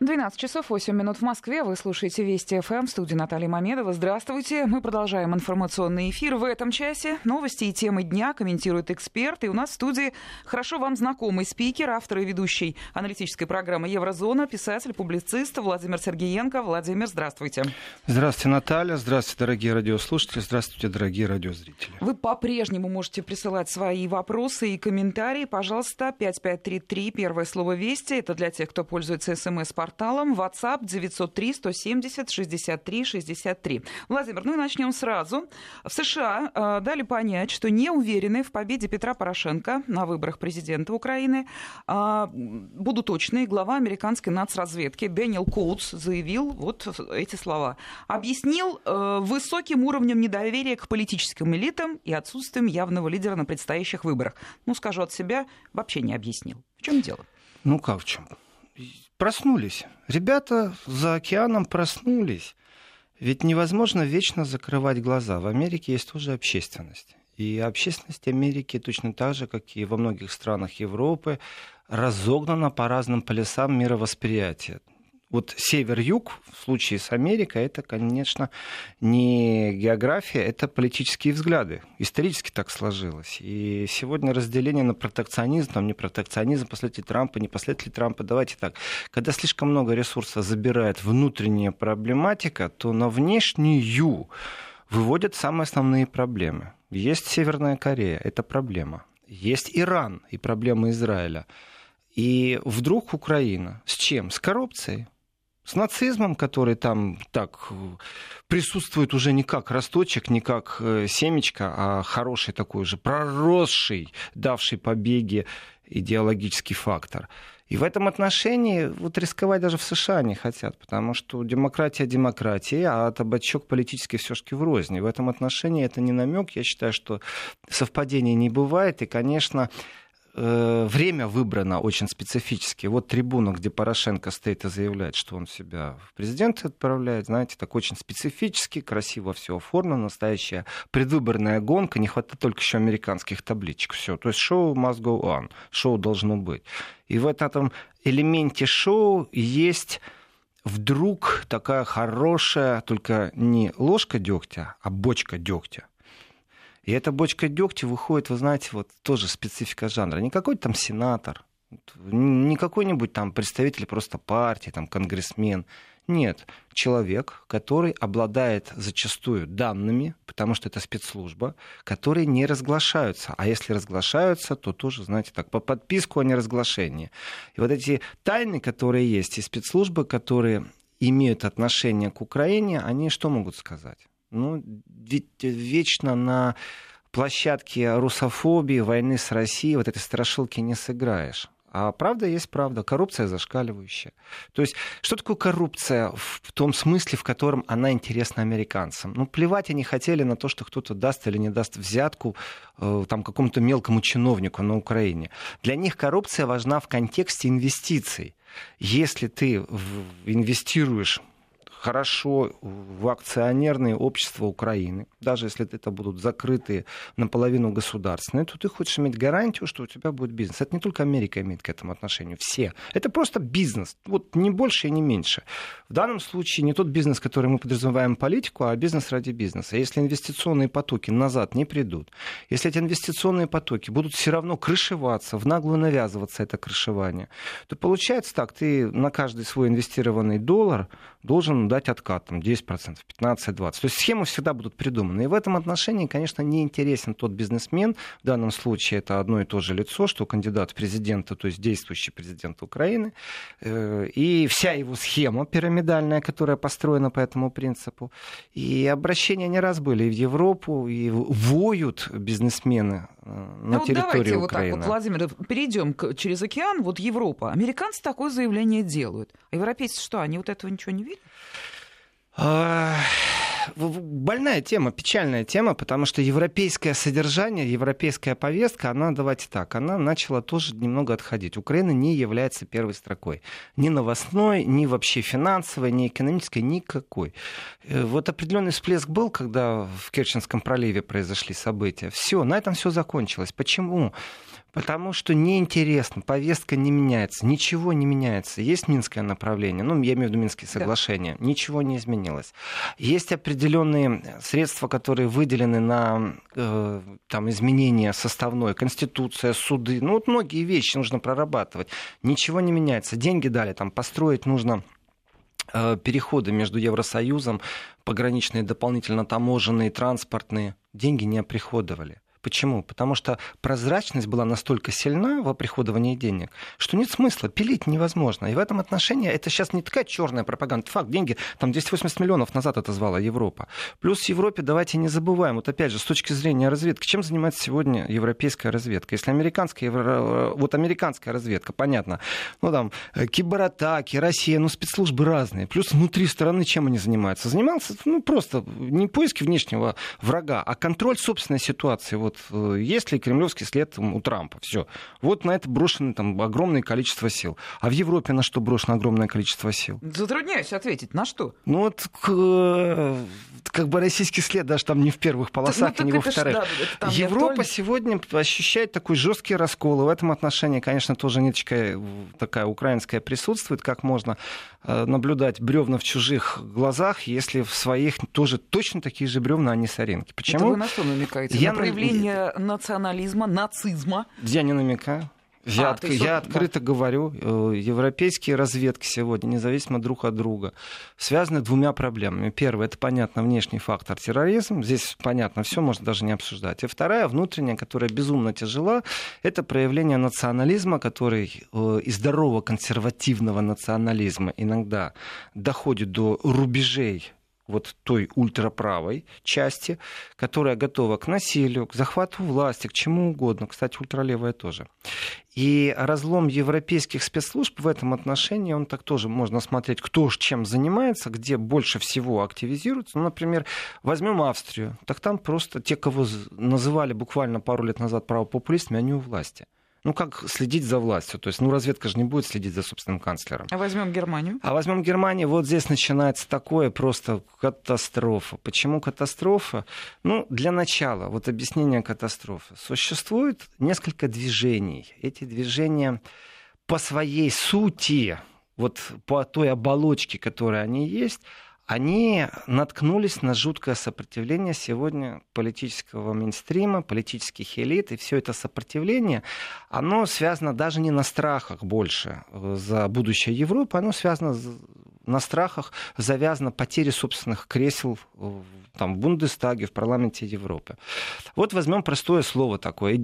12 часов 8 минут в Москве. Вы слушаете Вести ФМ в студии Натальи Мамедова. Здравствуйте. Мы продолжаем информационный эфир. В этом часе новости и темы дня комментирует эксперт. И у нас в студии хорошо вам знакомый спикер, автор и ведущий аналитической программы «Еврозона», писатель, публицист Владимир Сергеенко. Владимир, здравствуйте. Здравствуйте, Наталья. Здравствуйте, дорогие радиослушатели. Здравствуйте, дорогие радиозрители. Вы по-прежнему можете присылать свои вопросы и комментарии. Пожалуйста, 5533, первое слово «Вести». Это для тех, кто пользуется смс-порталом порталом WhatsApp 903 170 63 63. Владимир, ну и начнем сразу. В США э, дали понять, что не уверены в победе Петра Порошенко на выборах президента Украины. Э, буду точной, глава американской нацразведки Дэниел Коутс заявил вот эти слова. Объяснил э, высоким уровнем недоверия к политическим элитам и отсутствием явного лидера на предстоящих выборах. Ну, скажу от себя, вообще не объяснил. В чем дело? Ну как в чем? Проснулись. Ребята за океаном проснулись. Ведь невозможно вечно закрывать глаза. В Америке есть тоже общественность. И общественность Америки точно так же, как и во многих странах Европы, разогнана по разным полюсам мировосприятия вот север-юг в случае с Америкой это, конечно, не география, это политические взгляды. Исторически так сложилось. И сегодня разделение на протекционизм, там не протекционизм, последователи Трампа, не последователи Трампа. Давайте так. Когда слишком много ресурсов забирает внутренняя проблематика, то на внешнюю выводят самые основные проблемы. Есть Северная Корея, это проблема. Есть Иран и проблема Израиля. И вдруг Украина. С чем? С коррупцией с нацизмом, который там так присутствует уже не как росточек, не как э, семечко, а хороший такой же проросший, давший побеги идеологический фактор. И в этом отношении вот рисковать даже в США не хотят, потому что демократия демократия, а табачок политически все-таки в розни. В этом отношении это не намек. Я считаю, что совпадений не бывает. И, конечно, Э, время выбрано очень специфически. Вот трибуна, где Порошенко стоит и заявляет, что он себя в президенты отправляет, знаете, так очень специфически, красиво все оформлено, настоящая предвыборная гонка, не хватает только еще американских табличек, все. То есть шоу must go on, шоу должно быть. И в этом элементе шоу есть вдруг такая хорошая, только не ложка дегтя, а бочка дегтя. И эта бочка дегтя выходит, вы знаете, вот тоже специфика жанра. Не какой-то там сенатор, не какой-нибудь там представитель просто партии, там конгрессмен. Нет, человек, который обладает зачастую данными, потому что это спецслужба, которые не разглашаются. А если разглашаются, то тоже, знаете, так, по подписку о неразглашении. И вот эти тайны, которые есть, и спецслужбы, которые имеют отношение к Украине, они что могут сказать? Ну, ведь вечно на площадке русофобии, войны с Россией, вот этой страшилки не сыграешь. А правда есть правда. Коррупция зашкаливающая. То есть, что такое коррупция в том смысле, в котором она интересна американцам? Ну, плевать они хотели на то, что кто-то даст или не даст взятку э, там, какому-то мелкому чиновнику на Украине. Для них коррупция важна в контексте инвестиций. Если ты инвестируешь хорошо в акционерные общества Украины, даже если это будут закрытые наполовину государственные, то ты хочешь иметь гарантию, что у тебя будет бизнес. Это не только Америка имеет к этому отношение, все. Это просто бизнес, вот не больше и не меньше. В данном случае не тот бизнес, который мы подразумеваем политику, а бизнес ради бизнеса. Если инвестиционные потоки назад не придут, если эти инвестиционные потоки будут все равно крышеваться, в наглую навязываться это крышевание, то получается так, ты на каждый свой инвестированный доллар должен дать откат, там, 10%, 15-20%. То есть схемы всегда будут придуманы. И в этом отношении, конечно, не интересен тот бизнесмен. В данном случае это одно и то же лицо, что кандидат в президента, то есть действующий президент Украины. Э, и вся его схема пирамидальная, которая построена по этому принципу. И обращения не раз были и в Европу, и воют бизнесмены э, на ну, территории давайте Украины. Вот так вот, Владимир, перейдем к, через океан, вот Европа. Американцы такое заявление делают. А европейцы что, они вот этого ничего не видят? больная тема, печальная тема, потому что европейское содержание, европейская повестка, она, давайте так, она начала тоже немного отходить. Украина не является первой строкой. Ни новостной, ни вообще финансовой, ни экономической, никакой. Э, вот определенный всплеск был, когда в Керченском проливе произошли события. Все, на этом все закончилось. Почему? Потому что неинтересно, повестка не меняется, ничего не меняется. Есть Минское направление, ну, я имею в виду Минские соглашения, да. ничего не изменилось. Есть определенные средства, которые выделены на э, там, изменение составной, конституция, суды, ну, вот многие вещи нужно прорабатывать. Ничего не меняется. Деньги дали, там, построить нужно э, переходы между Евросоюзом, пограничные, дополнительно таможенные, транспортные, деньги не оприходовали. Почему? Потому что прозрачность была настолько сильна во приходовании денег, что нет смысла, пилить невозможно. И в этом отношении это сейчас не такая черная пропаганда. Факт, деньги, там 280 миллионов назад это звала Европа. Плюс в Европе, давайте не забываем, вот опять же, с точки зрения разведки, чем занимается сегодня европейская разведка? Если американская, вот американская разведка, понятно, ну там э, кибератаки, Россия, ну спецслужбы разные. Плюс внутри страны чем они занимаются? Занимаются, ну просто не поиски внешнего врага, а контроль собственной ситуации вот есть ли кремлевский след у Трампа. Все. Вот на это брошено там огромное количество сил. А в Европе на что брошено огромное количество сил? Затрудняюсь ответить. На что? Ну вот э, как бы российский след даже там не в первых полосах, ну, и не во вторых. Ж, да, Европа сегодня ощущает такой жесткий раскол. И в этом отношении, конечно, тоже ниточка такая украинская присутствует, как можно э, наблюдать бревна в чужих глазах, если в своих тоже точно такие же бревна, а не соринки. Почему? Это вы на что намекаете? Я на проявление национализма, нацизма? Я не намекаю. Я, а, от, я открыто да. говорю, э, европейские разведки сегодня, независимо друг от друга, связаны двумя проблемами. Первое, это, понятно, внешний фактор терроризм. Здесь, понятно, все можно даже не обсуждать. И вторая, внутренняя, которая безумно тяжела, это проявление национализма, который э, из здорового консервативного национализма иногда доходит до рубежей вот той ультраправой части, которая готова к насилию, к захвату власти, к чему угодно. Кстати, ультралевая тоже. И разлом европейских спецслужб в этом отношении, он так тоже можно смотреть, кто чем занимается, где больше всего активизируется. Ну, например, возьмем Австрию. Так там просто те, кого называли буквально пару лет назад правопопулистами, они у власти ну, как следить за властью. То есть, ну, разведка же не будет следить за собственным канцлером. А возьмем Германию? А возьмем Германию. Вот здесь начинается такое просто катастрофа. Почему катастрофа? Ну, для начала, вот объяснение катастрофы. Существует несколько движений. Эти движения по своей сути, вот по той оболочке, которая они есть, они наткнулись на жуткое сопротивление сегодня политического мейнстрима, политических элит, и все это сопротивление, оно связано даже не на страхах больше э, за будущее Европы, оно связано на страхах, завязано потери собственных кресел там, в Бундестаге, в парламенте Европы. Вот возьмем простое слово такое,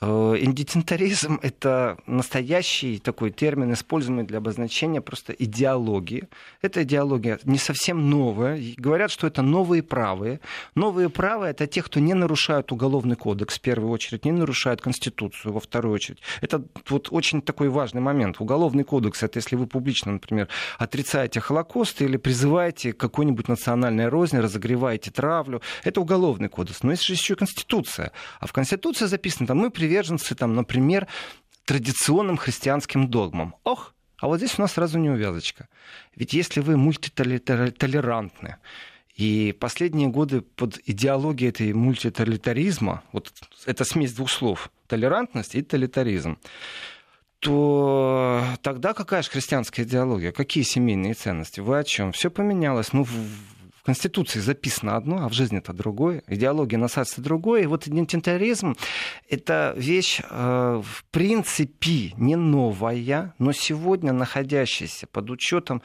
идентитаризм. Э, индицентаризм — это настоящий такой термин, используемый для обозначения просто идеологии. Эта идеология не совсем новая. Говорят, что это новые правые. Новые правые — это те, кто не нарушают уголовный кодекс, в первую очередь, не нарушают Конституцию, во вторую очередь. Это вот очень такой важный момент. Уголовный кодекс — это если вы публично, например, отрицаете Холокост или призываете какой-нибудь национальной розни, разогреваете травлю. Это уголовный кодекс. Но есть же еще и Конституция. А в Конституции записано, там мы приверженцы, там, например, традиционным христианским догмам. Ох, а вот здесь у нас сразу неувязочка. Ведь если вы мультитолерантны, и последние годы под идеологией этой мультитоталитаризма, вот это смесь двух слов, толерантность и тоталитаризм, то тогда какая же христианская идеология? Какие семейные ценности? Вы о чем? Все поменялось. Ну, Конституции записано одно, а в жизни это другое. Идеология насадится другое. И вот идентитаризм — это вещь, э, в принципе, не новая, но сегодня находящаяся под учетом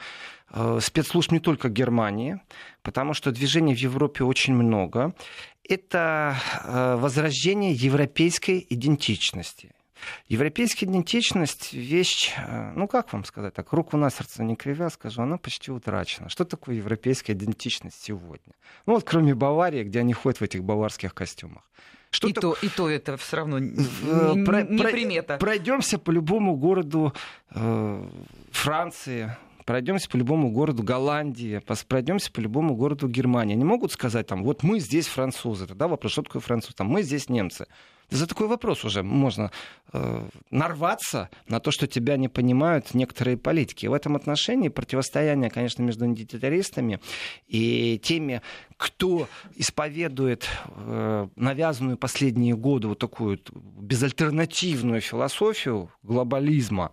э, спецслужб не только Германии, потому что движений в Европе очень много. Это э, возрождение европейской идентичности. Европейская идентичность — вещь, э, ну как вам сказать так, руку на сердце не кривя, скажу, она почти утрачена. Что такое европейская идентичность сегодня? Ну вот кроме Баварии, где они ходят в этих баварских костюмах. Что и, так... то, и то это все равно не, не, не примета. Пройдемся по любому городу э, Франции, пройдемся по любому городу Голландии, пройдемся по любому городу Германии. Они могут сказать, там, вот мы здесь французы. Тогда вопрос, что такое француз? Там, мы здесь немцы. За такой вопрос уже можно э, нарваться на то, что тебя не понимают некоторые политики. В этом отношении противостояние, конечно, между антитеррористами и теми, кто исповедует э, навязанную последние годы вот такую безальтернативную философию глобализма,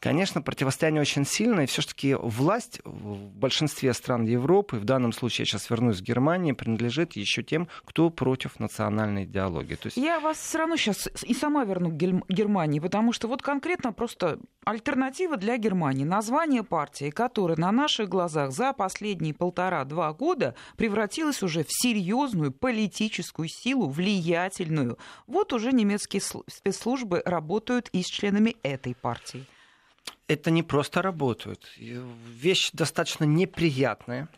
конечно, противостояние очень сильное, и все-таки власть в большинстве стран Европы, в данном случае я сейчас вернусь в Германию, принадлежит еще тем, кто против национальной идеологии. То есть... Я вас все равно сейчас и сама верну к Германии, потому что вот конкретно просто альтернатива для Германии. Название партии, которая на наших глазах за последние полтора-два года превратилась уже в серьезную политическую силу, влиятельную. Вот уже немецкие спецслужбы работают и с членами этой партии. Это не просто работают. Вещь достаточно неприятная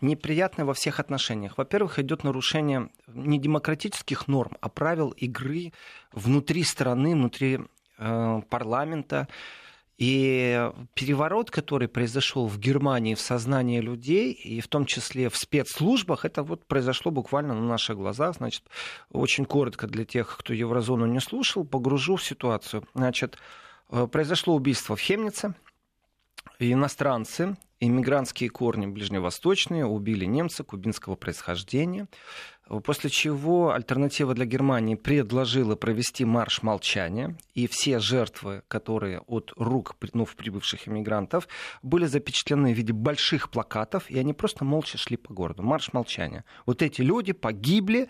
неприятное во всех отношениях. Во-первых, идет нарушение не демократических норм, а правил игры внутри страны, внутри э, парламента. И переворот, который произошел в Германии в сознании людей, и в том числе в спецслужбах, это вот произошло буквально на наших глазах. Значит, очень коротко для тех, кто еврозону не слушал, погружу в ситуацию. Значит, э, произошло убийство в Хемнице. Иностранцы иммигрантские корни ближневосточные, убили немца кубинского происхождения, после чего альтернатива для Германии предложила провести марш молчания, и все жертвы, которые от рук вновь прибывших иммигрантов, были запечатлены в виде больших плакатов, и они просто молча шли по городу. Марш молчания. Вот эти люди погибли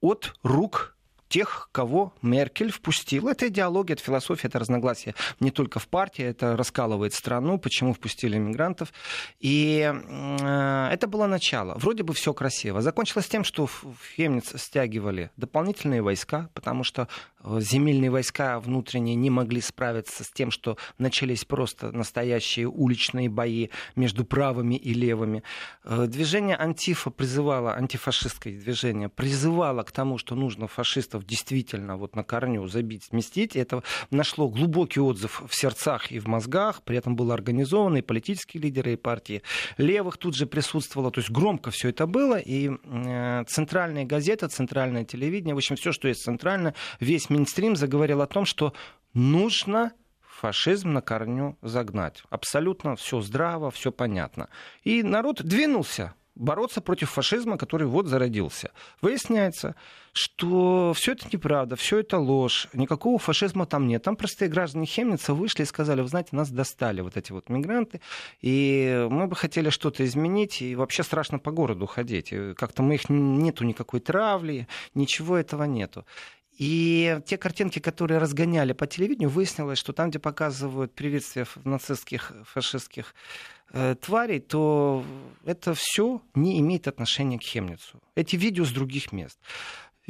от рук тех, кого Меркель впустила. Это идеология, это философия, это разногласие не только в партии, это раскалывает страну, почему впустили иммигрантов. И э, это было начало. Вроде бы все красиво. Закончилось тем, что в Хемниц стягивали дополнительные войска, потому что земельные войска внутренние не могли справиться с тем, что начались просто настоящие уличные бои между правыми и левыми. Э, движение Антифа призывало, антифашистское движение призывало к тому, что нужно фашистов действительно вот на корню забить, сместить. Это нашло глубокий отзыв в сердцах и в мозгах. При этом было организовано и политические лидеры, и партии левых тут же присутствовало. То есть громко все это было. И э, центральная газета, центральное телевидение, в общем, все, что есть центральное, весь Минстрим заговорил о том, что нужно фашизм на корню загнать. Абсолютно все здраво, все понятно. И народ двинулся бороться против фашизма, который вот зародился. Выясняется, что все это неправда, все это ложь, никакого фашизма там нет. Там простые граждане Хемница вышли и сказали, вы знаете, нас достали вот эти вот мигранты, и мы бы хотели что-то изменить, и вообще страшно по городу ходить. Как-то мы их нету никакой травли, ничего этого нету. И те картинки, которые разгоняли по телевидению, выяснилось, что там, где показывают приветствия нацистских, фашистских э, тварей, то это все не имеет отношения к Хемницу. Эти видео с других мест.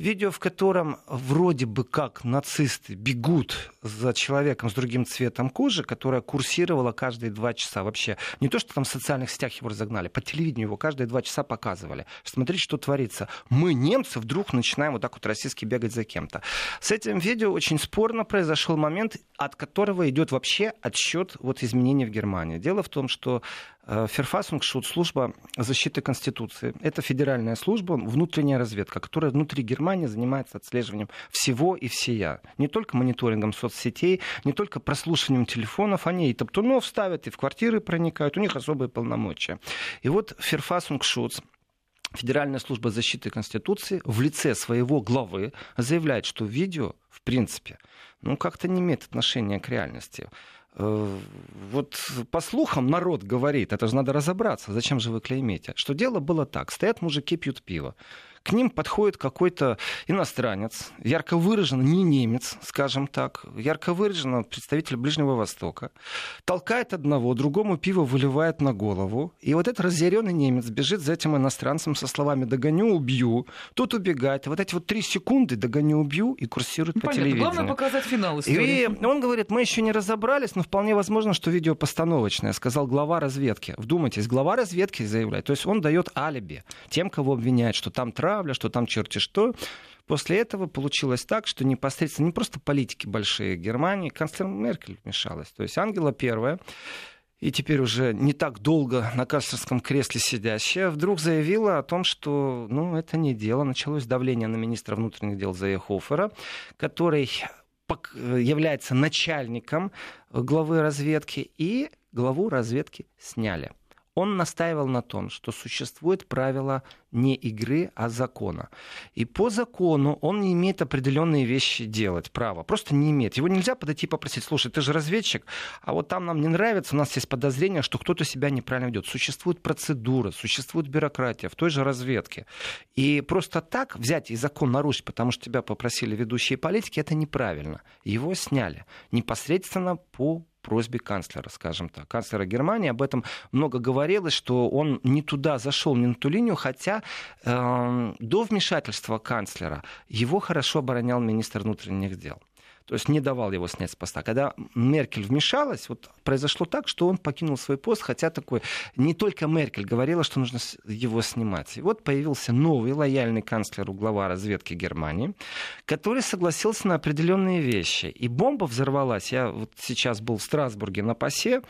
Видео, в котором вроде бы как нацисты бегут за человеком с другим цветом кожи, которая курсировала каждые два часа. Вообще, не то, что там в социальных сетях его разогнали, по телевидению его каждые два часа показывали. Смотрите, что творится. Мы, немцы, вдруг начинаем вот так вот российски бегать за кем-то. С этим видео очень спорно произошел момент, от которого идет вообще отсчет вот изменений в Германии. Дело в том, что Ферфасунгшут, служба защиты Конституции. Это федеральная служба, внутренняя разведка, которая внутри Германии занимается отслеживанием всего и всея. Не только мониторингом соцсетей, не только прослушиванием телефонов. Они и топтунов ставят, и в квартиры проникают. У них особые полномочия. И вот Ферфасунгшутс, Федеральная служба защиты Конституции в лице своего главы заявляет, что видео, в принципе, ну, как-то не имеет отношения к реальности. Э, вот по слухам народ говорит, это же надо разобраться, зачем же вы клеймите, что дело было так, стоят мужики, пьют пиво, к ним подходит какой-то иностранец, ярко выраженно не немец, скажем так, ярко выраженно представитель Ближнего Востока, толкает одного, другому пиво выливает на голову, и вот этот разъяренный немец бежит за этим иностранцем со словами «догоню, убью», тот убегает, и вот эти вот три секунды «догоню, убью» и курсирует ну, по понятно. телевидению. Главное показать финал истории. И он говорит, мы еще не разобрались, но вполне возможно, что видео постановочное, сказал глава разведки. Вдумайтесь, глава разведки заявляет, то есть он дает алиби тем, кого обвиняет, что там травма, травля, что там черти что. После этого получилось так, что непосредственно не просто политики большие Германии, канцлер Меркель вмешалась. То есть Ангела Первая и теперь уже не так долго на канцлерском кресле сидящая, вдруг заявила о том, что ну, это не дело. Началось давление на министра внутренних дел Заяхофера, который является начальником главы разведки, и главу разведки сняли он настаивал на том, что существует правило не игры, а закона. И по закону он не имеет определенные вещи делать, право. Просто не имеет. Его нельзя подойти и попросить, слушай, ты же разведчик, а вот там нам не нравится, у нас есть подозрение, что кто-то себя неправильно ведет. Существует процедура, существует бюрократия в той же разведке. И просто так взять и закон нарушить, потому что тебя попросили ведущие политики, это неправильно. Его сняли непосредственно по просьбе канцлера, скажем так. Канцлера Германии об этом много говорилось, что он не туда зашел, не на ту линию, хотя э, до вмешательства канцлера его хорошо оборонял министр внутренних дел то есть не давал его снять с поста. Когда Меркель вмешалась, вот произошло так, что он покинул свой пост, хотя такой, не только Меркель говорила, что нужно его снимать. И вот появился новый лояльный канцлер, глава разведки Германии, который согласился на определенные вещи. И бомба взорвалась. Я вот сейчас был в Страсбурге на ПАСЕ,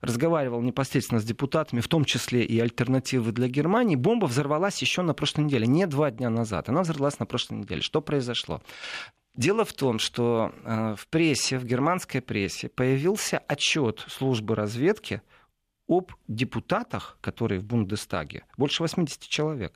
разговаривал непосредственно с депутатами, в том числе и альтернативы для Германии. Бомба взорвалась еще на прошлой неделе, не два дня назад. Она взорвалась на прошлой неделе. Что произошло? Дело в том, что э, в прессе, в германской прессе появился отчет службы разведки об депутатах, которые в Бундестаге, больше 80 человек,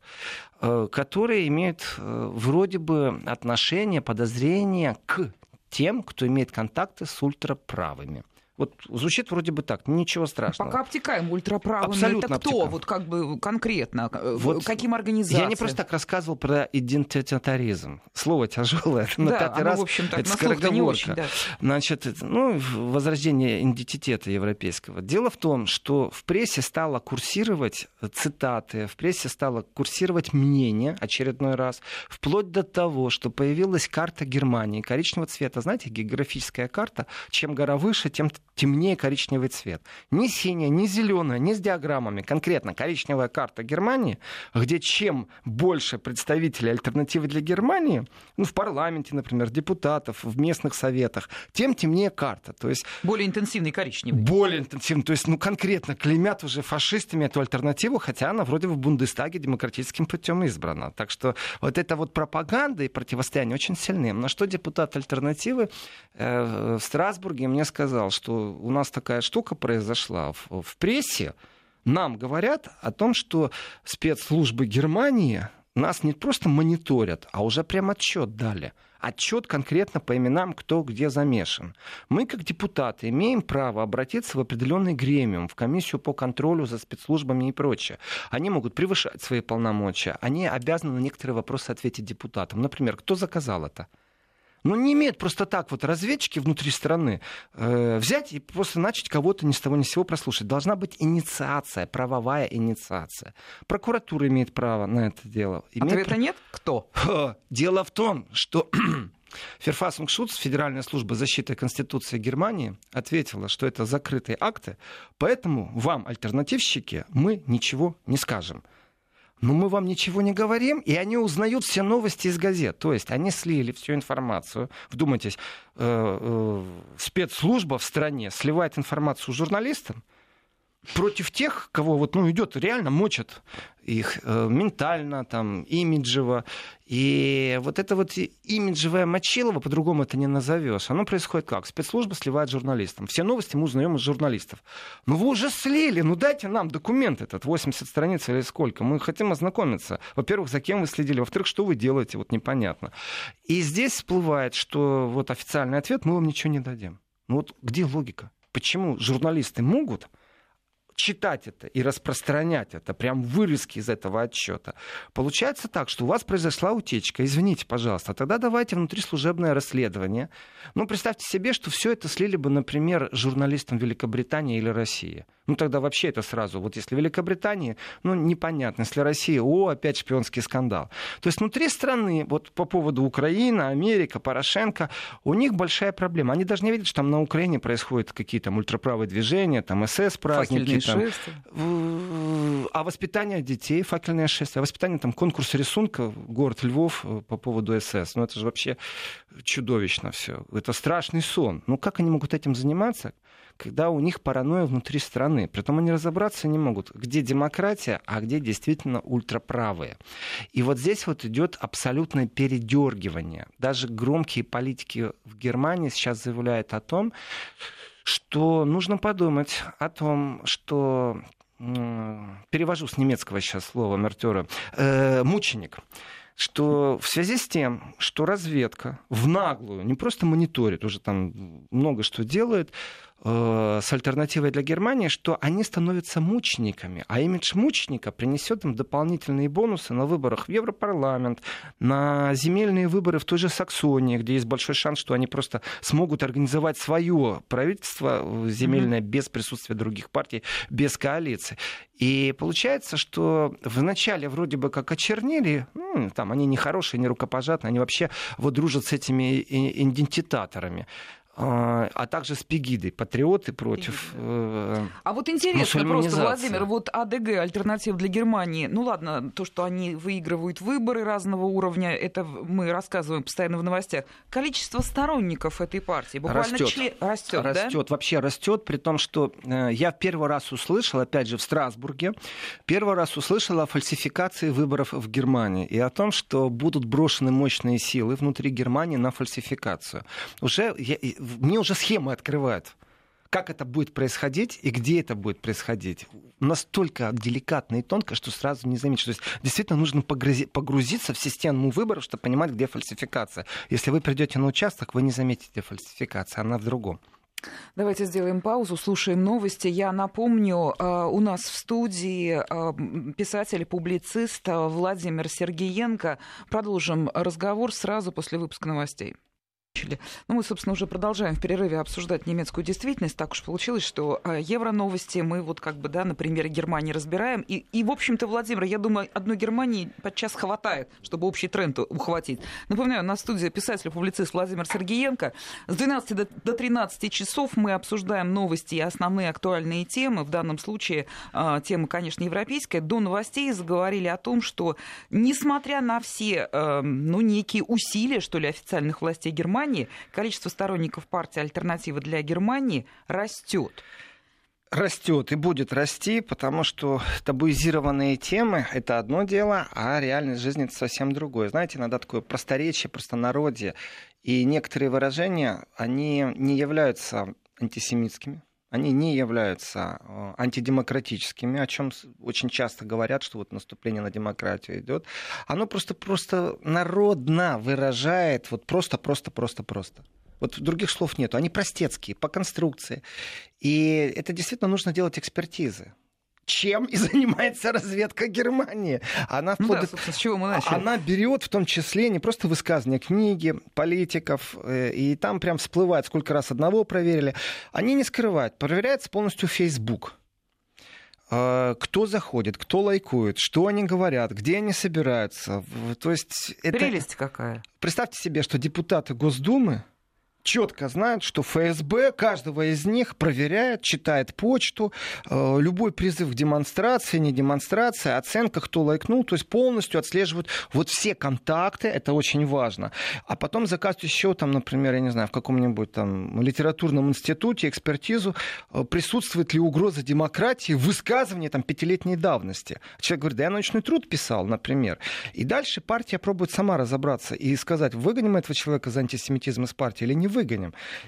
э, которые имеют э, вроде бы отношение, подозрение к тем, кто имеет контакты с ультраправыми. Вот звучит вроде бы так, ничего страшного. Пока обтекаем ультраправыми. Абсолютно это кто? Обтекаем. Вот как бы конкретно? Вот Каким организациям? Я не просто так рассказывал про идентитаризм. Слово тяжелое. На да, пятый оно, раз в общем, так, это скороговорка. Очень, да. Значит, ну, возрождение идентитета европейского. Дело в том, что в прессе стало курсировать цитаты, в прессе стало курсировать мнение очередной раз, вплоть до того, что появилась карта Германии коричневого цвета. Знаете, географическая карта. Чем гора выше, тем темнее коричневый цвет. Ни синяя, ни зеленая, ни с диаграммами. Конкретно коричневая карта Германии, где чем больше представителей альтернативы для Германии, ну, в парламенте, например, депутатов, в местных советах, тем темнее карта. То есть, более интенсивный коричневый. Более интенсивный. То есть, ну, конкретно клеймят уже фашистами эту альтернативу, хотя она вроде в Бундестаге демократическим путем избрана. Так что вот эта вот пропаганда и противостояние очень сильны. На что депутат альтернативы э, в Страсбурге мне сказал, что у нас такая штука произошла в, в прессе. Нам говорят о том, что спецслужбы Германии нас не просто мониторят, а уже прям отчет дали. Отчет конкретно по именам, кто где замешан. Мы, как депутаты, имеем право обратиться в определенный гремиум, в комиссию по контролю за спецслужбами и прочее. Они могут превышать свои полномочия. Они обязаны на некоторые вопросы ответить депутатам. Например, кто заказал это? Ну, не имеют просто так вот разведчики внутри страны э, взять и просто начать кого-то ни с того ни с сего прослушать. Должна быть инициация, правовая инициация. Прокуратура имеет право на это дело. Имеет Ответа нет? Кто? Дело в том, что Ферфасунг Шутс, Федеральная служба защиты Конституции Германии, ответила, что это закрытые акты, поэтому вам, альтернативщики, мы ничего не скажем но мы вам ничего не говорим, и они узнают все новости из газет. То есть они слили всю информацию. Вдумайтесь, э, э, спецслужба в стране сливает информацию журналистам, против тех, кого вот, ну, идет, реально мочат их э, ментально, там, имиджево. И вот это вот имиджевое мочилово, по-другому это не назовешь. Оно происходит как? Спецслужба сливает журналистам. Все новости мы узнаем из журналистов. Ну вы уже слили, ну дайте нам документ этот, 80 страниц или сколько. Мы хотим ознакомиться. Во-первых, за кем вы следили, во-вторых, что вы делаете, вот непонятно. И здесь всплывает, что вот официальный ответ, мы вам ничего не дадим. Ну вот где логика? Почему журналисты могут, читать это и распространять это, прям вырезки из этого отчета. Получается так, что у вас произошла утечка, извините, пожалуйста, тогда давайте внутрислужебное расследование. Ну, представьте себе, что все это слили бы, например, журналистам Великобритании или России. Ну, тогда вообще это сразу. Вот если Великобритания, ну, непонятно. Если Россия, о, опять шпионский скандал. То есть внутри страны, вот по поводу Украины, Америка, Порошенко, у них большая проблема. Они даже не видят, что там на Украине происходят какие-то ультраправые движения, там СС праздники. Там, а воспитание детей, факельное шествие, а воспитание там конкурс рисунка, город Львов э, по поводу СС. Ну это же вообще чудовищно все. Это страшный сон. Ну как они могут этим заниматься? когда у них паранойя внутри страны. Притом они разобраться не могут, где демократия, а где действительно ультраправые. И вот здесь вот идет абсолютное передергивание. Даже громкие политики в Германии сейчас заявляют о том, что нужно подумать о том, что перевожу с немецкого сейчас слова мертера, э, мученик что в связи с тем, что разведка в наглую, не просто мониторит, уже там много что делает, с альтернативой для Германии, что они становятся мучениками, а имидж мученика принесет им дополнительные бонусы на выборах в Европарламент, на земельные выборы в той же Саксонии, где есть большой шанс, что они просто смогут организовать свое правительство э, земельное mm-hmm. без присутствия других партий, без коалиции. И получается, что вначале вроде бы как очернили, ну, там они не хорошие, не рукопожатные, они вообще вот дружат с этими идентитаторами. А, а также с Пегидой, патриоты против э, А вот интересно просто, Владимир, вот АДГ, альтернатива для Германии, ну ладно, то, что они выигрывают выборы разного уровня, это мы рассказываем постоянно в новостях. Количество сторонников этой партии буквально растет. Член... растет, растет, да? вообще растет, при том, что э, я первый раз услышал, опять же, в Страсбурге, первый раз услышал о фальсификации выборов в Германии и о том, что будут брошены мощные силы внутри Германии на фальсификацию. Уже я, мне уже схемы открывают как это будет происходить и где это будет происходить. Настолько деликатно и тонко, что сразу не заметишь. То есть действительно нужно погрузиться в систему выборов, чтобы понимать, где фальсификация. Если вы придете на участок, вы не заметите фальсификацию, она в другом. Давайте сделаем паузу, слушаем новости. Я напомню, э, у нас в студии э, писатель, публицист Владимир Сергеенко. Продолжим разговор сразу после выпуска новостей. Ну, мы, собственно, уже продолжаем в перерыве обсуждать немецкую действительность. Так уж получилось, что э, евро-новости мы вот как бы, да, на примере Германии разбираем. И, и в общем-то, Владимир, я думаю, одной Германии подчас хватает, чтобы общий тренд ухватить. Напоминаю, на студии писатель-публицист Владимир Сергеенко. С 12 до, до 13 часов мы обсуждаем новости и основные актуальные темы. В данном случае э, тема, конечно, европейская. До новостей заговорили о том, что, несмотря на все, э, ну, некие усилия, что ли, официальных властей Германии, Германии. Количество сторонников партии «Альтернатива для Германии» растет растет и будет расти, потому что табуизированные темы — это одно дело, а реальность жизни — это совсем другое. Знаете, иногда такое просторечие, простонародье, и некоторые выражения, они не являются антисемитскими, они не являются э, антидемократическими, о чем очень часто говорят, что вот наступление на демократию идет. Оно просто, просто народно выражает вот просто, просто, просто, просто. Вот других слов нету. Они простецкие по конструкции. И это действительно нужно делать экспертизы чем и занимается разведка Германии. Она, ну да, с чего мы начали? она берет в том числе не просто высказывания книги, политиков, э, и там прям всплывает, сколько раз одного проверили. Они не скрывают, проверяется полностью Facebook э, кто заходит, кто лайкует, что они говорят, где они собираются. То есть это... Прелесть какая. Представьте себе, что депутаты Госдумы четко знают, что ФСБ каждого из них проверяет, читает почту, э, любой призыв к демонстрации, не демонстрация, оценка, кто лайкнул, то есть полностью отслеживают вот все контакты, это очень важно. А потом заказывают еще там, например, я не знаю, в каком-нибудь там литературном институте экспертизу, э, присутствует ли угроза демократии в высказывании там пятилетней давности. Человек говорит, да я научный труд писал, например. И дальше партия пробует сама разобраться и сказать, выгоним этого человека за антисемитизм из партии или не выгоним.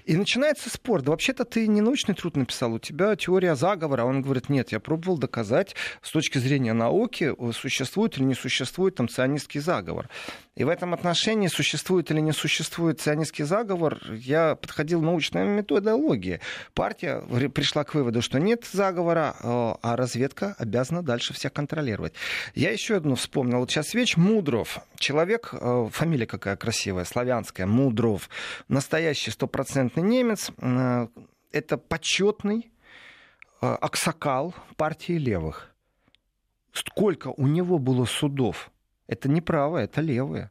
И начинается спор. Да вообще-то ты не научный труд написал, у тебя теория заговора. Он говорит, нет, я пробовал доказать с точки зрения науки, существует или не существует там ционистский заговор. И в этом отношении, существует или не существует ционистский заговор, я подходил к научной методологии. Партия пришла к выводу, что нет заговора, э, а разведка обязана дальше всех контролировать. Я еще одну вспомнил. Вот сейчас Веч Мудров. Человек, э, фамилия какая красивая, славянская, Мудров. Настоящий стопроцентный немец. Э, это почетный аксакал партии левых. Сколько у него было судов это не правое, это левое.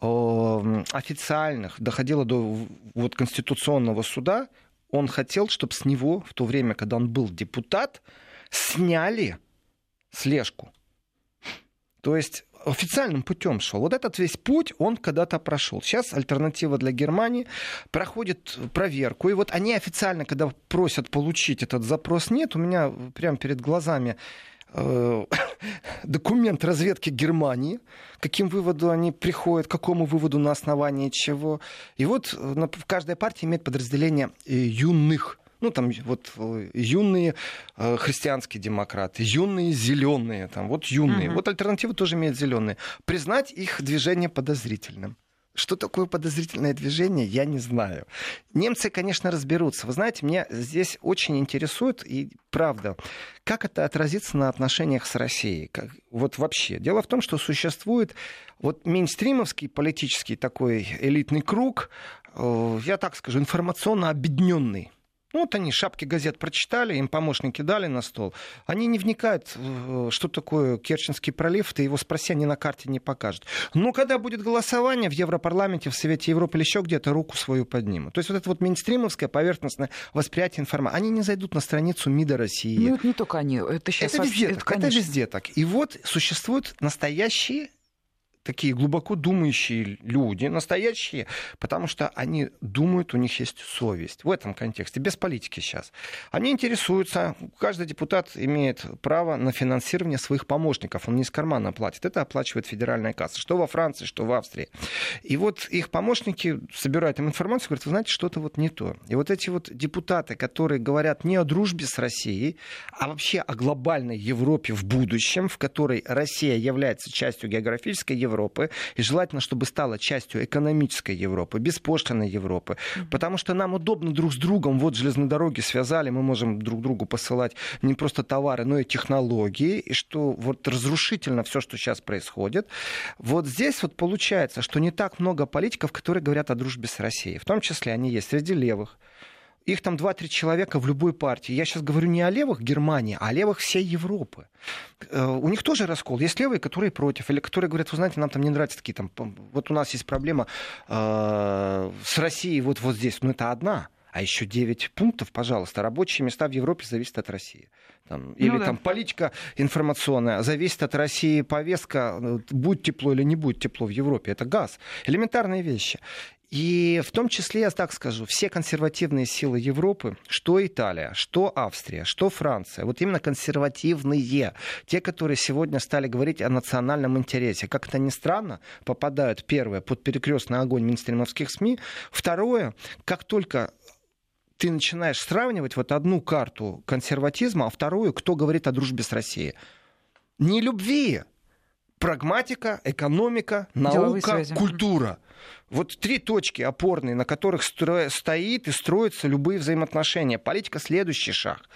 Официальных доходило до вот, Конституционного суда. Он хотел, чтобы с него в то время, когда он был депутат, сняли слежку. То есть официальным путем шел. Вот этот весь путь он когда-то прошел. Сейчас альтернатива для Германии проходит проверку. И вот они официально, когда просят получить этот запрос, нет, у меня прямо перед глазами документ разведки Германии, каким выводу они приходят, к какому выводу на основании чего. И вот э, каждая партия имеет подразделение э, юных ну, там вот э, юные э, христианские демократы, юные зеленые, там, вот юные. Uh-huh. Вот альтернатива тоже имеет зеленые. Признать их движение подозрительным. Что такое подозрительное движение, я не знаю. Немцы, конечно, разберутся. Вы знаете, меня здесь очень интересует, и правда, как это отразится на отношениях с Россией. Как, вот вообще. Дело в том, что существует вот мейнстримовский политический такой элитный круг, э, я так скажу, информационно объединенный ну, вот они шапки газет прочитали, им помощники дали на стол. Они не вникают, что такое Керченский пролив, ты его спроси, они на карте не покажут. Но когда будет голосование в Европарламенте, в Совете Европы или еще где-то, руку свою поднимут. То есть вот это вот мейнстримовское поверхностное восприятие информации, они не зайдут на страницу МИДа России. Ну, это не только они, это сейчас... Это везде, это, так, это везде так. И вот существуют настоящие такие глубоко думающие люди, настоящие, потому что они думают, у них есть совесть. В этом контексте, без политики сейчас. Они интересуются, каждый депутат имеет право на финансирование своих помощников, он не из кармана платит, это оплачивает федеральная касса, что во Франции, что в Австрии. И вот их помощники собирают им информацию, говорят, вы знаете, что-то вот не то. И вот эти вот депутаты, которые говорят не о дружбе с Россией, а вообще о глобальной Европе в будущем, в которой Россия является частью географической Европы, Европы, и желательно, чтобы стала частью экономической Европы, беспошлиной Европы, mm-hmm. потому что нам удобно друг с другом, вот железные дороги связали, мы можем друг другу посылать не просто товары, но и технологии, и что вот разрушительно все, что сейчас происходит. Вот здесь вот получается, что не так много политиков, которые говорят о дружбе с Россией. В том числе они есть среди левых, их там 2-3 человека в любой партии. Я сейчас говорю не о левых Германии, а о левых всей Европы. Э, у них тоже раскол. Есть левые, которые против, или которые говорят, вы знаете, нам там не нравятся такие там... Вот у нас есть проблема э, с Россией вот, вот здесь. Но это одна. А еще 9 пунктов, пожалуйста. Рабочие места в Европе зависят от России. Там, или ну, да. там политика информационная зависит от России, повестка, э, будет тепло или не будет тепло в Европе. Это газ. Элементарные вещи. И в том числе, я так скажу, все консервативные силы Европы, что Италия, что Австрия, что Франция, вот именно консервативные, те, которые сегодня стали говорить о национальном интересе, как это ни странно, попадают, первое, под перекрестный огонь минстримовских СМИ, второе, как только ты начинаешь сравнивать вот одну карту консерватизма, а вторую, кто говорит о дружбе с Россией. Не любви, прагматика, экономика, наука, культура. Вот три точки опорные, на которых стро... стоит и строятся любые взаимоотношения. Политика следующий шаг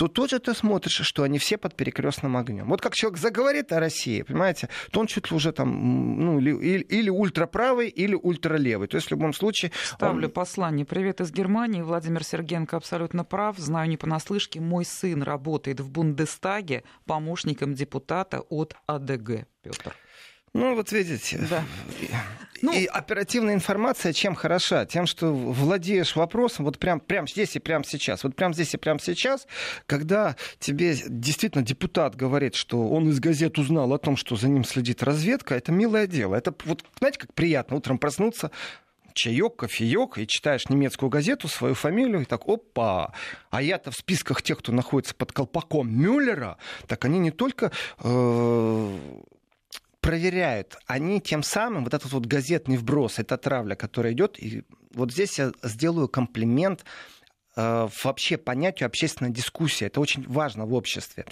то тоже ты смотришь, что они все под перекрестным огнем. Вот как человек заговорит о России, понимаете, то он чуть ли уже там, ну, или, или ультраправый, или ультралевый. То есть в любом случае... Ставлю он... послание. Привет из Германии. Владимир Сергенко абсолютно прав. Знаю не понаслышке. Мой сын работает в Бундестаге помощником депутата от АДГ. Петр. Ну, вот видите. Да. Ну, и оперативная информация чем хороша? Тем, что владеешь вопросом вот прям, прям здесь и прямо сейчас. Вот прямо здесь и прямо сейчас, когда тебе действительно депутат говорит, что он из газет узнал о том, что за ним следит разведка, это милое дело. Это вот, знаете, как приятно утром проснуться, чаек, кофеек, и читаешь немецкую газету, свою фамилию, и так, опа, а я-то в списках тех, кто находится под колпаком Мюллера, так они не только э, проверяют, они тем самым, вот этот вот газетный вброс, эта травля, которая идет, и вот здесь я сделаю комплимент э, вообще понятию общественная дискуссия. Это очень важно в обществе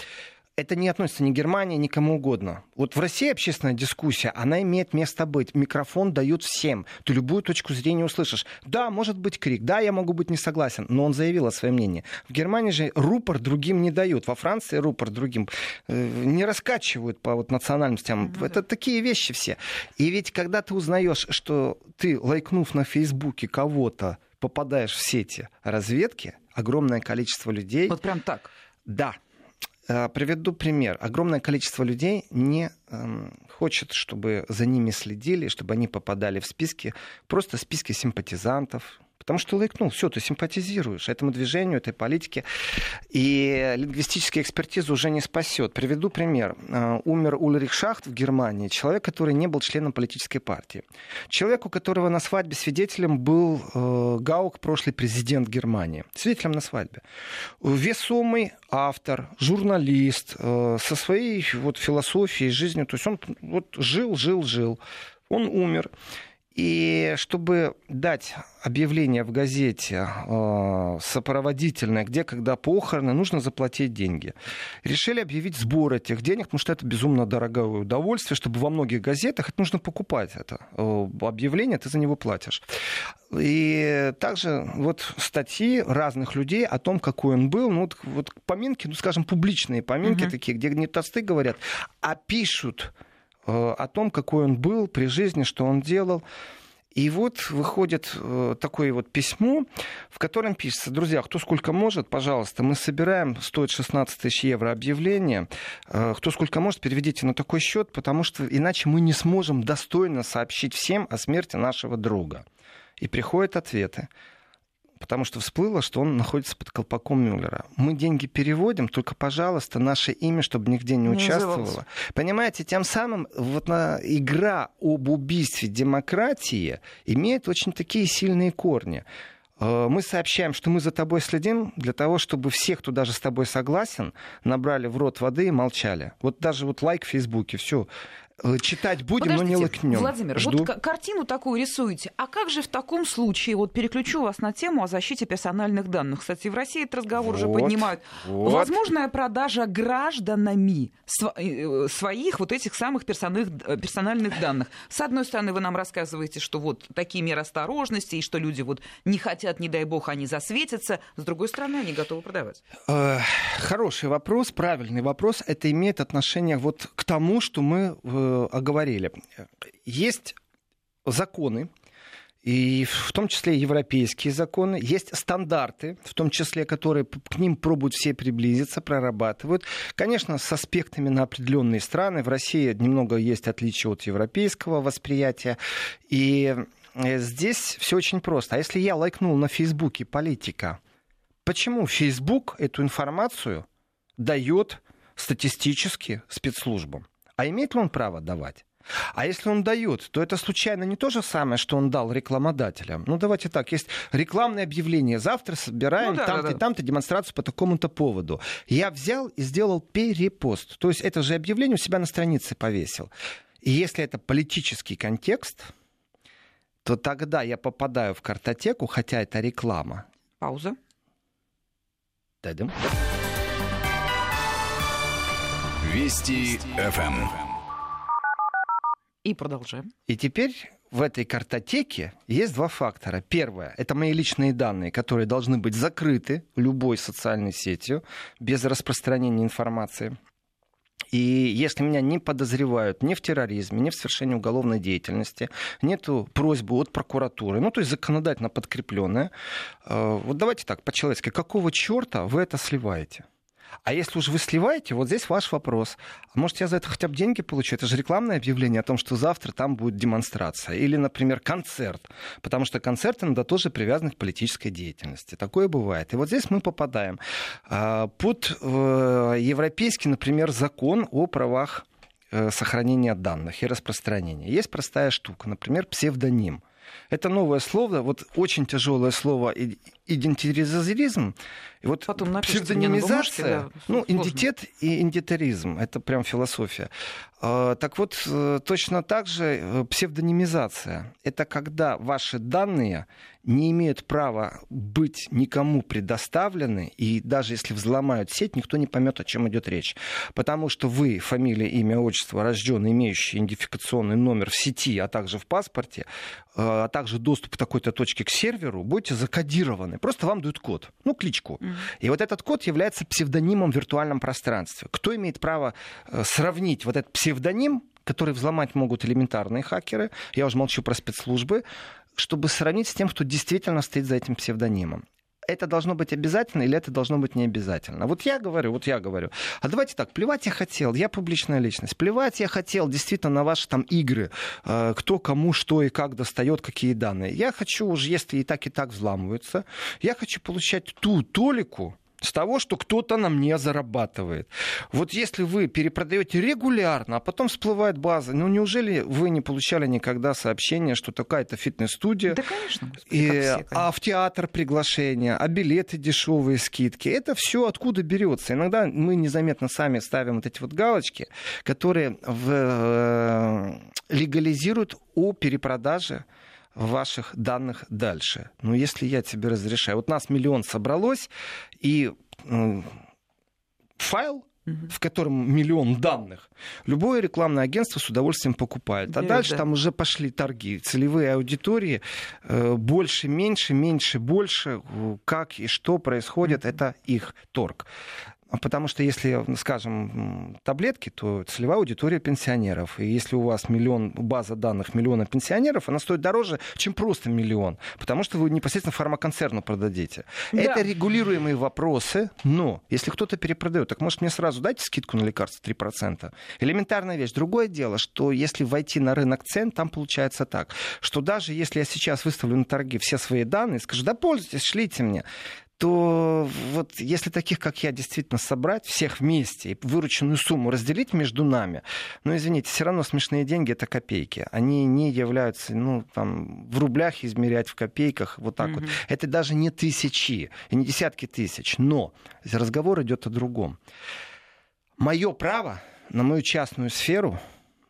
это не относится ни Германии, ни кому угодно. Вот в России общественная дискуссия, она имеет место быть. Микрофон дают всем. Ты любую точку зрения услышишь. Да, может быть крик, да, я могу быть не согласен, но он заявил о своем мнении. В Германии же рупор другим не дают. Во Франции рупор другим э, не раскачивают по вот национальностям. Mm-hmm. Это такие вещи все. И ведь когда ты узнаешь, что ты, лайкнув на Фейсбуке кого-то, попадаешь в сети разведки, огромное количество людей... Вот прям так? Да, приведу пример. Огромное количество людей не э, хочет, чтобы за ними следили, чтобы они попадали в списки, просто списки симпатизантов, Потому что лайкнул, все, ты симпатизируешь этому движению, этой политике. И лингвистическая экспертиза уже не спасет. Приведу пример. Э, умер Ульрих Шахт в Германии, человек, который не был членом политической партии. Человек, у которого на свадьбе свидетелем был э, Гаук, прошлый президент Германии. Свидетелем на свадьбе. Весомый автор, журналист, э, со своей вот философией, жизнью. То есть он вот жил, жил, жил. Он умер. И чтобы дать объявление в газете э, сопроводительное, где, когда похороны, нужно заплатить деньги. Решили объявить сбор этих денег, потому что это безумно дорогое удовольствие, чтобы во многих газетах это нужно покупать это э, объявление, ты за него платишь. И также вот статьи разных людей о том, какой он был, ну вот, вот поминки, ну скажем, публичные поминки угу. такие, где не тосты говорят, а пишут о том, какой он был при жизни, что он делал. И вот выходит э, такое вот письмо, в котором пишется, друзья, кто сколько может, пожалуйста, мы собираем, стоит 16 тысяч евро объявление, э, кто сколько может, переведите на такой счет, потому что иначе мы не сможем достойно сообщить всем о смерти нашего друга. И приходят ответы потому что всплыло, что он находится под колпаком Мюллера. Мы деньги переводим, только, пожалуйста, наше имя, чтобы нигде не, не участвовало. Назывался. Понимаете, тем самым вот на, игра об убийстве демократии имеет очень такие сильные корни. Э, мы сообщаем, что мы за тобой следим для того, чтобы все, кто даже с тобой согласен, набрали в рот воды и молчали. Вот даже вот лайк в Фейсбуке, все. Э, читать будем, Подождите, но не лыкнем. Владимир, Жду. вот картину такую рисуете. А как же в таком случае, вот переключу вас на тему о защите персональных данных. Кстати, в России этот разговор вот, уже поднимают. Вот. Возможная продажа гражданами э, своих вот этих самых персональных, э, персональных данных. С одной стороны, вы нам рассказываете, что вот такие меры осторожности, и что люди вот не хотят, не дай бог, они засветятся. С другой стороны, они готовы продавать. Хороший вопрос, правильный вопрос. Это имеет отношение вот к тому, что мы оговорили. Есть законы, и в том числе европейские законы, есть стандарты, в том числе, которые к ним пробуют все приблизиться, прорабатывают. Конечно, с аспектами на определенные страны. В России немного есть отличия от европейского восприятия. И э, здесь все очень просто. А если я лайкнул на Фейсбуке политика, почему Фейсбук эту информацию дает статистически спецслужбам? А имеет ли он право давать? А если он дает, то это случайно не то же самое, что он дал рекламодателям. Ну, давайте так, есть рекламное объявление. Завтра собираем ну, да, там-то да, да. там-то демонстрацию по такому-то поводу. Я взял и сделал перепост. То есть это же объявление у себя на странице повесил. И если это политический контекст, то тогда я попадаю в картотеку, хотя это реклама. Пауза. Дадим. Вести ФМ. И продолжаем. И теперь в этой картотеке есть два фактора. Первое — это мои личные данные, которые должны быть закрыты любой социальной сетью без распространения информации. И если меня не подозревают ни в терроризме, ни в совершении уголовной деятельности, нету просьбы от прокуратуры, ну то есть законодательно подкрепленная, э, вот давайте так, по-человечески, какого черта вы это сливаете? А если уж вы сливаете, вот здесь ваш вопрос. А может, я за это хотя бы деньги получу? Это же рекламное объявление о том, что завтра там будет демонстрация. Или, например, концерт. Потому что концерты иногда тоже привязаны к политической деятельности. Такое бывает. И вот здесь мы попадаем а, под э, европейский, например, закон о правах э, сохранения данных и распространения. Есть простая штука, например, псевдоним. Это новое слово, вот очень тяжелое слово идентифизм. И вот Потом псевдонимизация, бумажке, да, ну, идентитет и идентаризм, это прям философия. А, так вот, э, точно так же э, псевдонимизация. Это когда ваши данные не имеют права быть никому предоставлены, и даже если взломают сеть, никто не поймет, о чем идет речь. Потому что вы, фамилия, имя, отчество, рожденный, имеющий идентификационный номер в сети, а также в паспорте, э, а также доступ к такой-то точке к серверу, будете закодированы. Просто вам дают код, ну, кличку. Mm-hmm. И вот этот код является псевдонимом в виртуальном пространстве. Кто имеет право сравнить вот этот псевдоним, который взломать могут элементарные хакеры, я уже молчу про спецслужбы, чтобы сравнить с тем, кто действительно стоит за этим псевдонимом. Это должно быть обязательно или это должно быть не обязательно. Вот я говорю, вот я говорю, а давайте так, плевать я хотел, я публичная личность, плевать я хотел действительно на ваши там игры, э, кто кому что и как достает, какие данные. Я хочу уже, если и так, и так взламываются, я хочу получать ту толику, с того, что кто-то на мне зарабатывает. Вот если вы перепродаете регулярно, а потом всплывает база, ну неужели вы не получали никогда сообщение, что такая-то фитнес-студия, да, конечно, и, все, конечно. а в театр приглашения, а билеты дешевые скидки, это все откуда берется? Иногда мы незаметно сами ставим вот эти вот галочки, которые в, э, легализируют о перепродаже ваших данных дальше. Ну, если я тебе разрешаю. Вот нас миллион собралось, и э, файл в котором миллион данных, любое рекламное агентство с удовольствием покупает. А да, дальше да. там уже пошли торги. Целевые аудитории э, больше, меньше, меньше, больше. Как и что происходит, это их торг. Потому что если, скажем, таблетки, то целевая аудитория пенсионеров. И если у вас миллион, база данных миллиона пенсионеров, она стоит дороже, чем просто миллион. Потому что вы непосредственно фармаконцерну продадите. Да. Это регулируемые вопросы, но если кто-то перепродает, так может мне сразу дайте скидку на лекарства 3%. Элементарная вещь. Другое дело, что если войти на рынок цен, там получается так, что даже если я сейчас выставлю на торги все свои данные, скажу, да пользуйтесь, шлите мне, то вот если таких, как я, действительно собрать всех вместе и вырученную сумму разделить между нами, ну, извините, все равно смешные деньги — это копейки. Они не являются, ну, там, в рублях измерять, в копейках, вот так mm-hmm. вот. Это даже не тысячи и не десятки тысяч. Но разговор идет о другом. Мое право на мою частную сферу,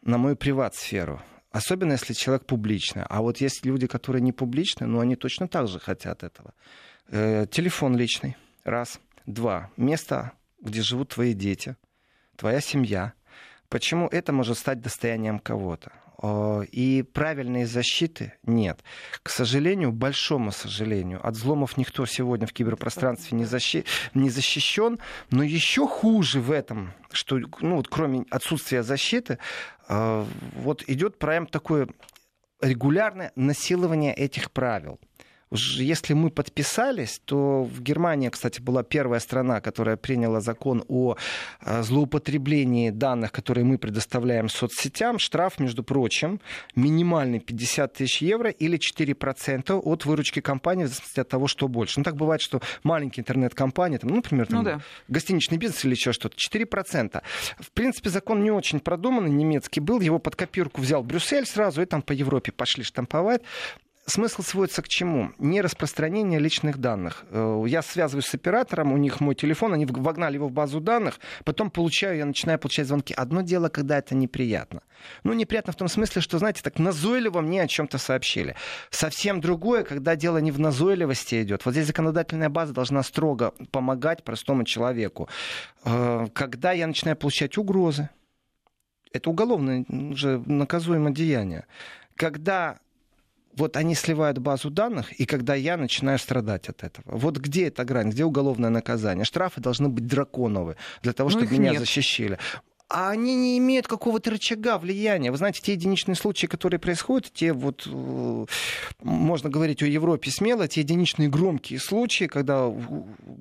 на мою приват-сферу, особенно если человек публичный. А вот есть люди, которые не публичны, но они точно так же хотят этого. Э, телефон личный, раз. Два. Место, где живут твои дети, твоя семья. Почему это может стать достоянием кого-то? И правильной защиты нет. К сожалению, большому сожалению, от взломов никто сегодня в киберпространстве не, защи... не защищен. Но еще хуже в этом, что, ну, вот, кроме отсутствия защиты, э, вот идет прям такое регулярное насилование этих правил если мы подписались, то в Германии, кстати, была первая страна, которая приняла закон о э, злоупотреблении данных, которые мы предоставляем соцсетям. Штраф, между прочим, минимальный 50 тысяч евро или 4% от выручки компании, в зависимости от того, что больше. Ну, так бывает, что маленькие интернет-компании, там, ну, например, там, ну, да. гостиничный бизнес или еще что-то, 4%. В принципе, закон не очень продуманный, немецкий был, его под копирку взял Брюссель сразу, и там по Европе пошли штамповать смысл сводится к чему? Не распространение личных данных. Э, я связываюсь с оператором, у них мой телефон, они вогнали его в базу данных, потом получаю, я начинаю получать звонки. Одно дело, когда это неприятно. Ну, неприятно в том смысле, что, знаете, так назойливо мне о чем-то сообщили. Совсем другое, когда дело не в назойливости идет. Вот здесь законодательная база должна строго помогать простому человеку. Э, когда я начинаю получать угрозы, это уголовное уже наказуемое деяние. Когда вот они сливают базу данных, и когда я начинаю страдать от этого. Вот где эта грань, где уголовное наказание? Штрафы должны быть драконовые для того, ну, чтобы меня нет. защищили а они не имеют какого-то рычага влияния. Вы знаете, те единичные случаи, которые происходят, те вот, э, можно говорить о Европе смело, те единичные громкие случаи, когда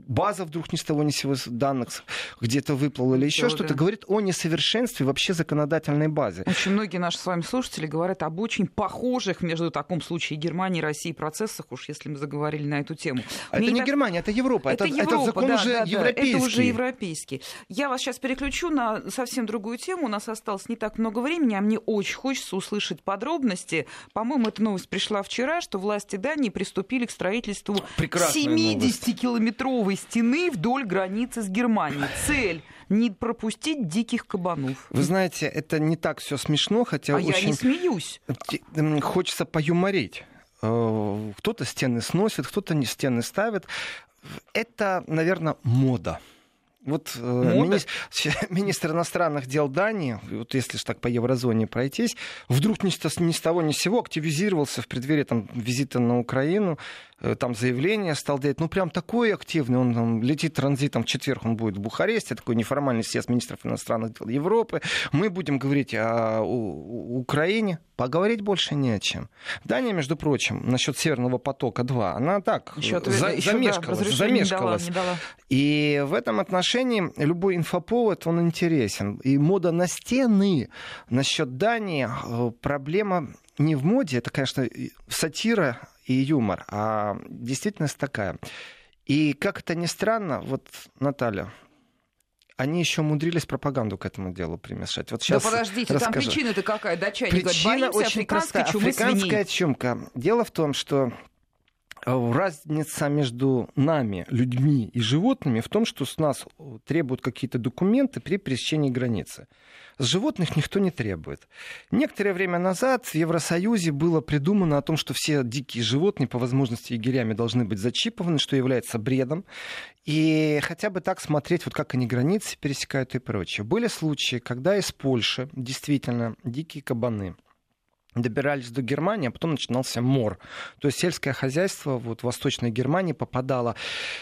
база вдруг ни с того ни сего данных где-то выплыла или еще что-то, говорит о несовершенстве вообще законодательной базы. Очень многие наши с вами слушатели говорят об очень похожих между таком случае Германии и России процессах, уж если мы заговорили на эту тему. А это не так... Германия, это Европа. Это, это, Европа, это закон да, уже да, европейский. Это уже европейский. Я вас сейчас переключу на совсем совсем другую тему. У нас осталось не так много времени, а мне очень хочется услышать подробности. По-моему, эта новость пришла вчера, что власти Дании приступили к строительству 70-километровой стены вдоль границы с Германией. Цель не пропустить диких кабанов. Вы знаете, это не так все смешно, хотя а очень... я не смеюсь. Хочется поюморить. Э, кто-то стены сносит, кто-то не стены ставит. Это, наверное, мода. Вот э, министр, министр иностранных дел Дании, вот если так по еврозоне пройтись, вдруг ни с, ни с того ни с сего активизировался в преддверии там, визита на Украину там заявление стал делать, ну прям такой активный, он там, летит транзитом в четверг, он будет в Бухаресте, такой неформальный съезд министров иностранных дел Европы. Мы будем говорить о Украине, поговорить больше не о чем. Дания, между прочим, насчет Северного потока-2, она так еще, за, еще, замешкалась. Да, замешкалась. Не дала, не дала. И в этом отношении любой инфоповод, он интересен. И мода на стены насчет Дании, э, проблема не в моде, это, конечно, сатира и юмор, а действительность такая. И как это ни странно, вот, Наталья, они еще умудрились пропаганду к этому делу примешать. Вот сейчас да подождите, расскажу. там причина-то какая? Датчане Причина говорят, очень простая. Африканская свиней. чумка. Дело в том, что разница между нами, людьми и животными в том, что с нас требуют какие-то документы при пересечении границы. С животных никто не требует. Некоторое время назад в Евросоюзе было придумано о том, что все дикие животные по возможности егерями должны быть зачипованы, что является бредом. И хотя бы так смотреть, вот как они границы пересекают и прочее. Были случаи, когда из Польши действительно дикие кабаны добирались до Германии, а потом начинался мор. То есть сельское хозяйство вот, в Восточной Германии попадало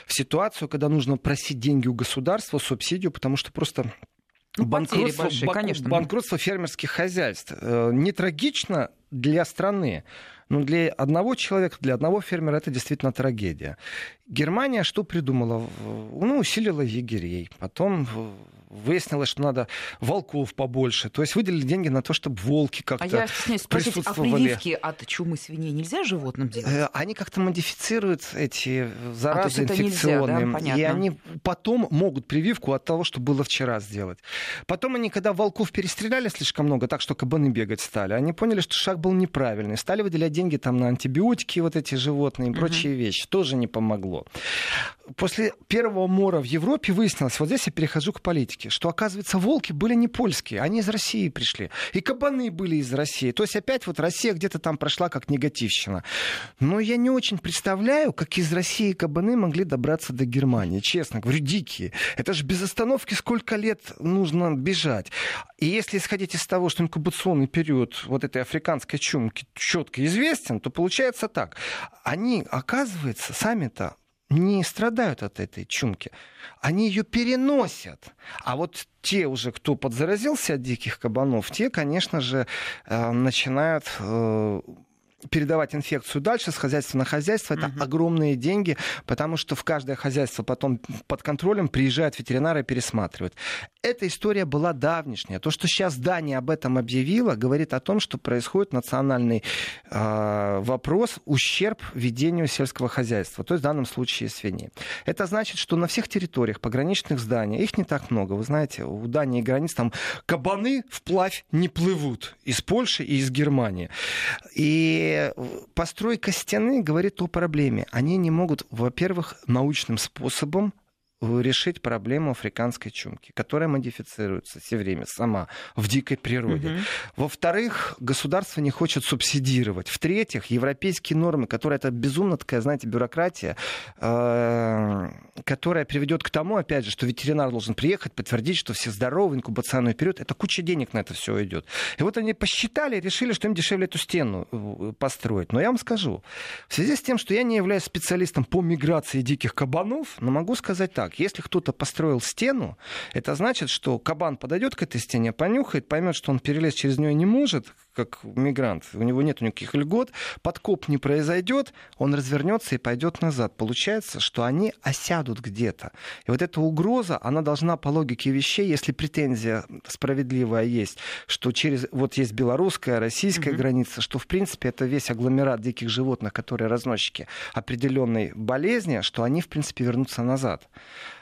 в ситуацию, когда нужно просить деньги у государства, субсидию, потому что просто ну, банкротство, большие, конечно. банкротство фермерских хозяйств. Э, не трагично для страны, но для одного человека, для одного фермера это действительно трагедия. Германия что придумала? Ну, усилила егерей. Потом выяснилось, что надо волков побольше. То есть выделили деньги на то, чтобы волки как-то а я стесняюсь спросить, а прививки от чумы свиней нельзя животным делать? Э, они как-то модифицируют эти заразы а, инфекционные. Нельзя, да? И они потом могут прививку от того, что было вчера сделать. Потом они, когда волков перестреляли слишком много, так что кабаны бегать стали, они поняли, что шаг был неправильный. Стали выделять деньги там на антибиотики, вот эти животные и угу. прочие вещи. Тоже не помогло. После первого мора в Европе выяснилось, вот здесь я перехожу к политике, что, оказывается, волки были не польские, они из России пришли. И кабаны были из России. То есть опять вот Россия где-то там прошла как негативщина. Но я не очень представляю, как из России кабаны могли добраться до Германии. Честно говорю, дикие. Это же без остановки сколько лет нужно бежать. И если исходить из того, что инкубационный период вот этой африканской чумки четко известен, то получается так. Они, оказывается, сами-то не страдают от этой чумки. Они ее переносят. А вот те уже, кто подзаразился от диких кабанов, те, конечно же, э, начинают э, передавать инфекцию дальше с хозяйства на хозяйство, это угу. огромные деньги, потому что в каждое хозяйство потом под контролем приезжают ветеринары и пересматривают. Эта история была давнишняя. То, что сейчас Дания об этом объявила, говорит о том, что происходит национальный э, вопрос, ущерб ведению сельского хозяйства, то есть в данном случае свиней. Это значит, что на всех территориях пограничных зданий, их не так много, вы знаете, у Дании границ там кабаны вплавь не плывут из Польши и из Германии. И постройка стены говорит о проблеме. Они не могут, во-первых, научным способом решить проблему африканской чумки, которая модифицируется все время сама в дикой природе. Угу. Во-вторых, государство не хочет субсидировать. В-третьих, европейские нормы, которые это безумно такая, знаете, бюрократия, э, которая приведет к тому, опять же, что ветеринар должен приехать, подтвердить, что все здоровы, инкубационный период. Это куча денег на это все идет. И вот они посчитали, решили, что им дешевле эту стену э, построить. Но я вам скажу, в связи с тем, что я не являюсь специалистом по миграции диких кабанов, но могу сказать так если кто-то построил стену, это значит, что кабан подойдет к этой стене, понюхает, поймет, что он перелезть через нее не может, как мигрант, у него нет никаких льгот, подкоп не произойдет, он развернется и пойдет назад. Получается, что они осядут где-то. И вот эта угроза, она должна по логике вещей, если претензия справедливая есть, что через вот есть белорусская, российская mm-hmm. граница, что в принципе это весь агломерат диких животных, которые разносчики определенной болезни, что они в принципе вернутся назад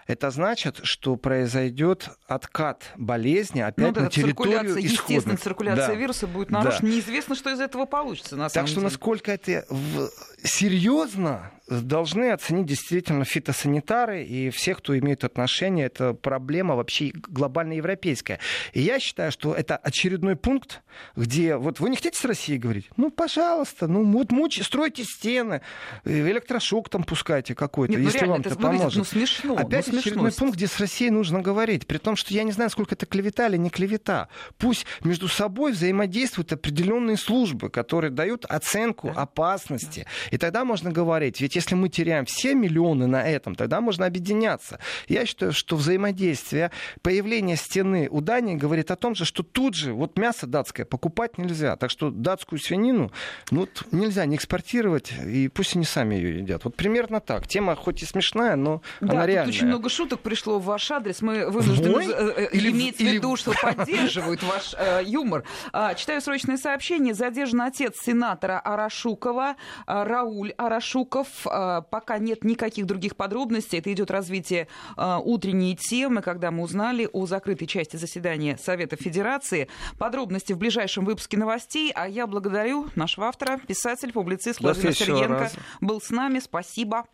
это значит, что произойдет откат болезни опять ну, на территорию исходных. Естественно, циркуляция да. вируса будет нарушена. Да. Неизвестно, что из этого получится. На так что деле. насколько это в... серьезно, должны оценить действительно фитосанитары и все, кто имеет отношение. Это проблема вообще глобально европейская. И я считаю, что это очередной пункт, где вот вы не хотите с Россией говорить? Ну, пожалуйста, ну вот мучи, стройте стены, электрошок там пускайте какой-то, Нет, ну, если вам это поможет. Ну, смешно. Опять ну, очередной смешно. пункт, где с Россией нужно говорить. При том, что я не знаю, сколько это клевета или не клевета. Пусть между собой взаимодействуют определенные службы, которые дают оценку да. опасности. И тогда можно говорить, ведь если мы теряем все миллионы на этом, тогда можно объединяться. Я считаю, что взаимодействие, появление стены у Дании говорит о том же, что тут же вот мясо датское покупать нельзя. Так что датскую свинину ну, нельзя не экспортировать, и пусть они сами ее едят. Вот примерно так. Тема хоть и смешная, но да, она реальная. очень много шуток пришло в ваш адрес. Мы вынуждены? Э, э, или, иметь или... в виду, что поддерживают ваш э, юмор. А, читаю срочное сообщение. Задержан отец сенатора Арашукова, а, Рауль Арашуков. А, пока нет никаких других подробностей. Это идет развитие а, утренней темы, когда мы узнали о закрытой части заседания Совета Федерации. Подробности в ближайшем выпуске новостей. А я благодарю нашего автора, писатель, публицист Владимир Сергенко. Был с нами. Спасибо.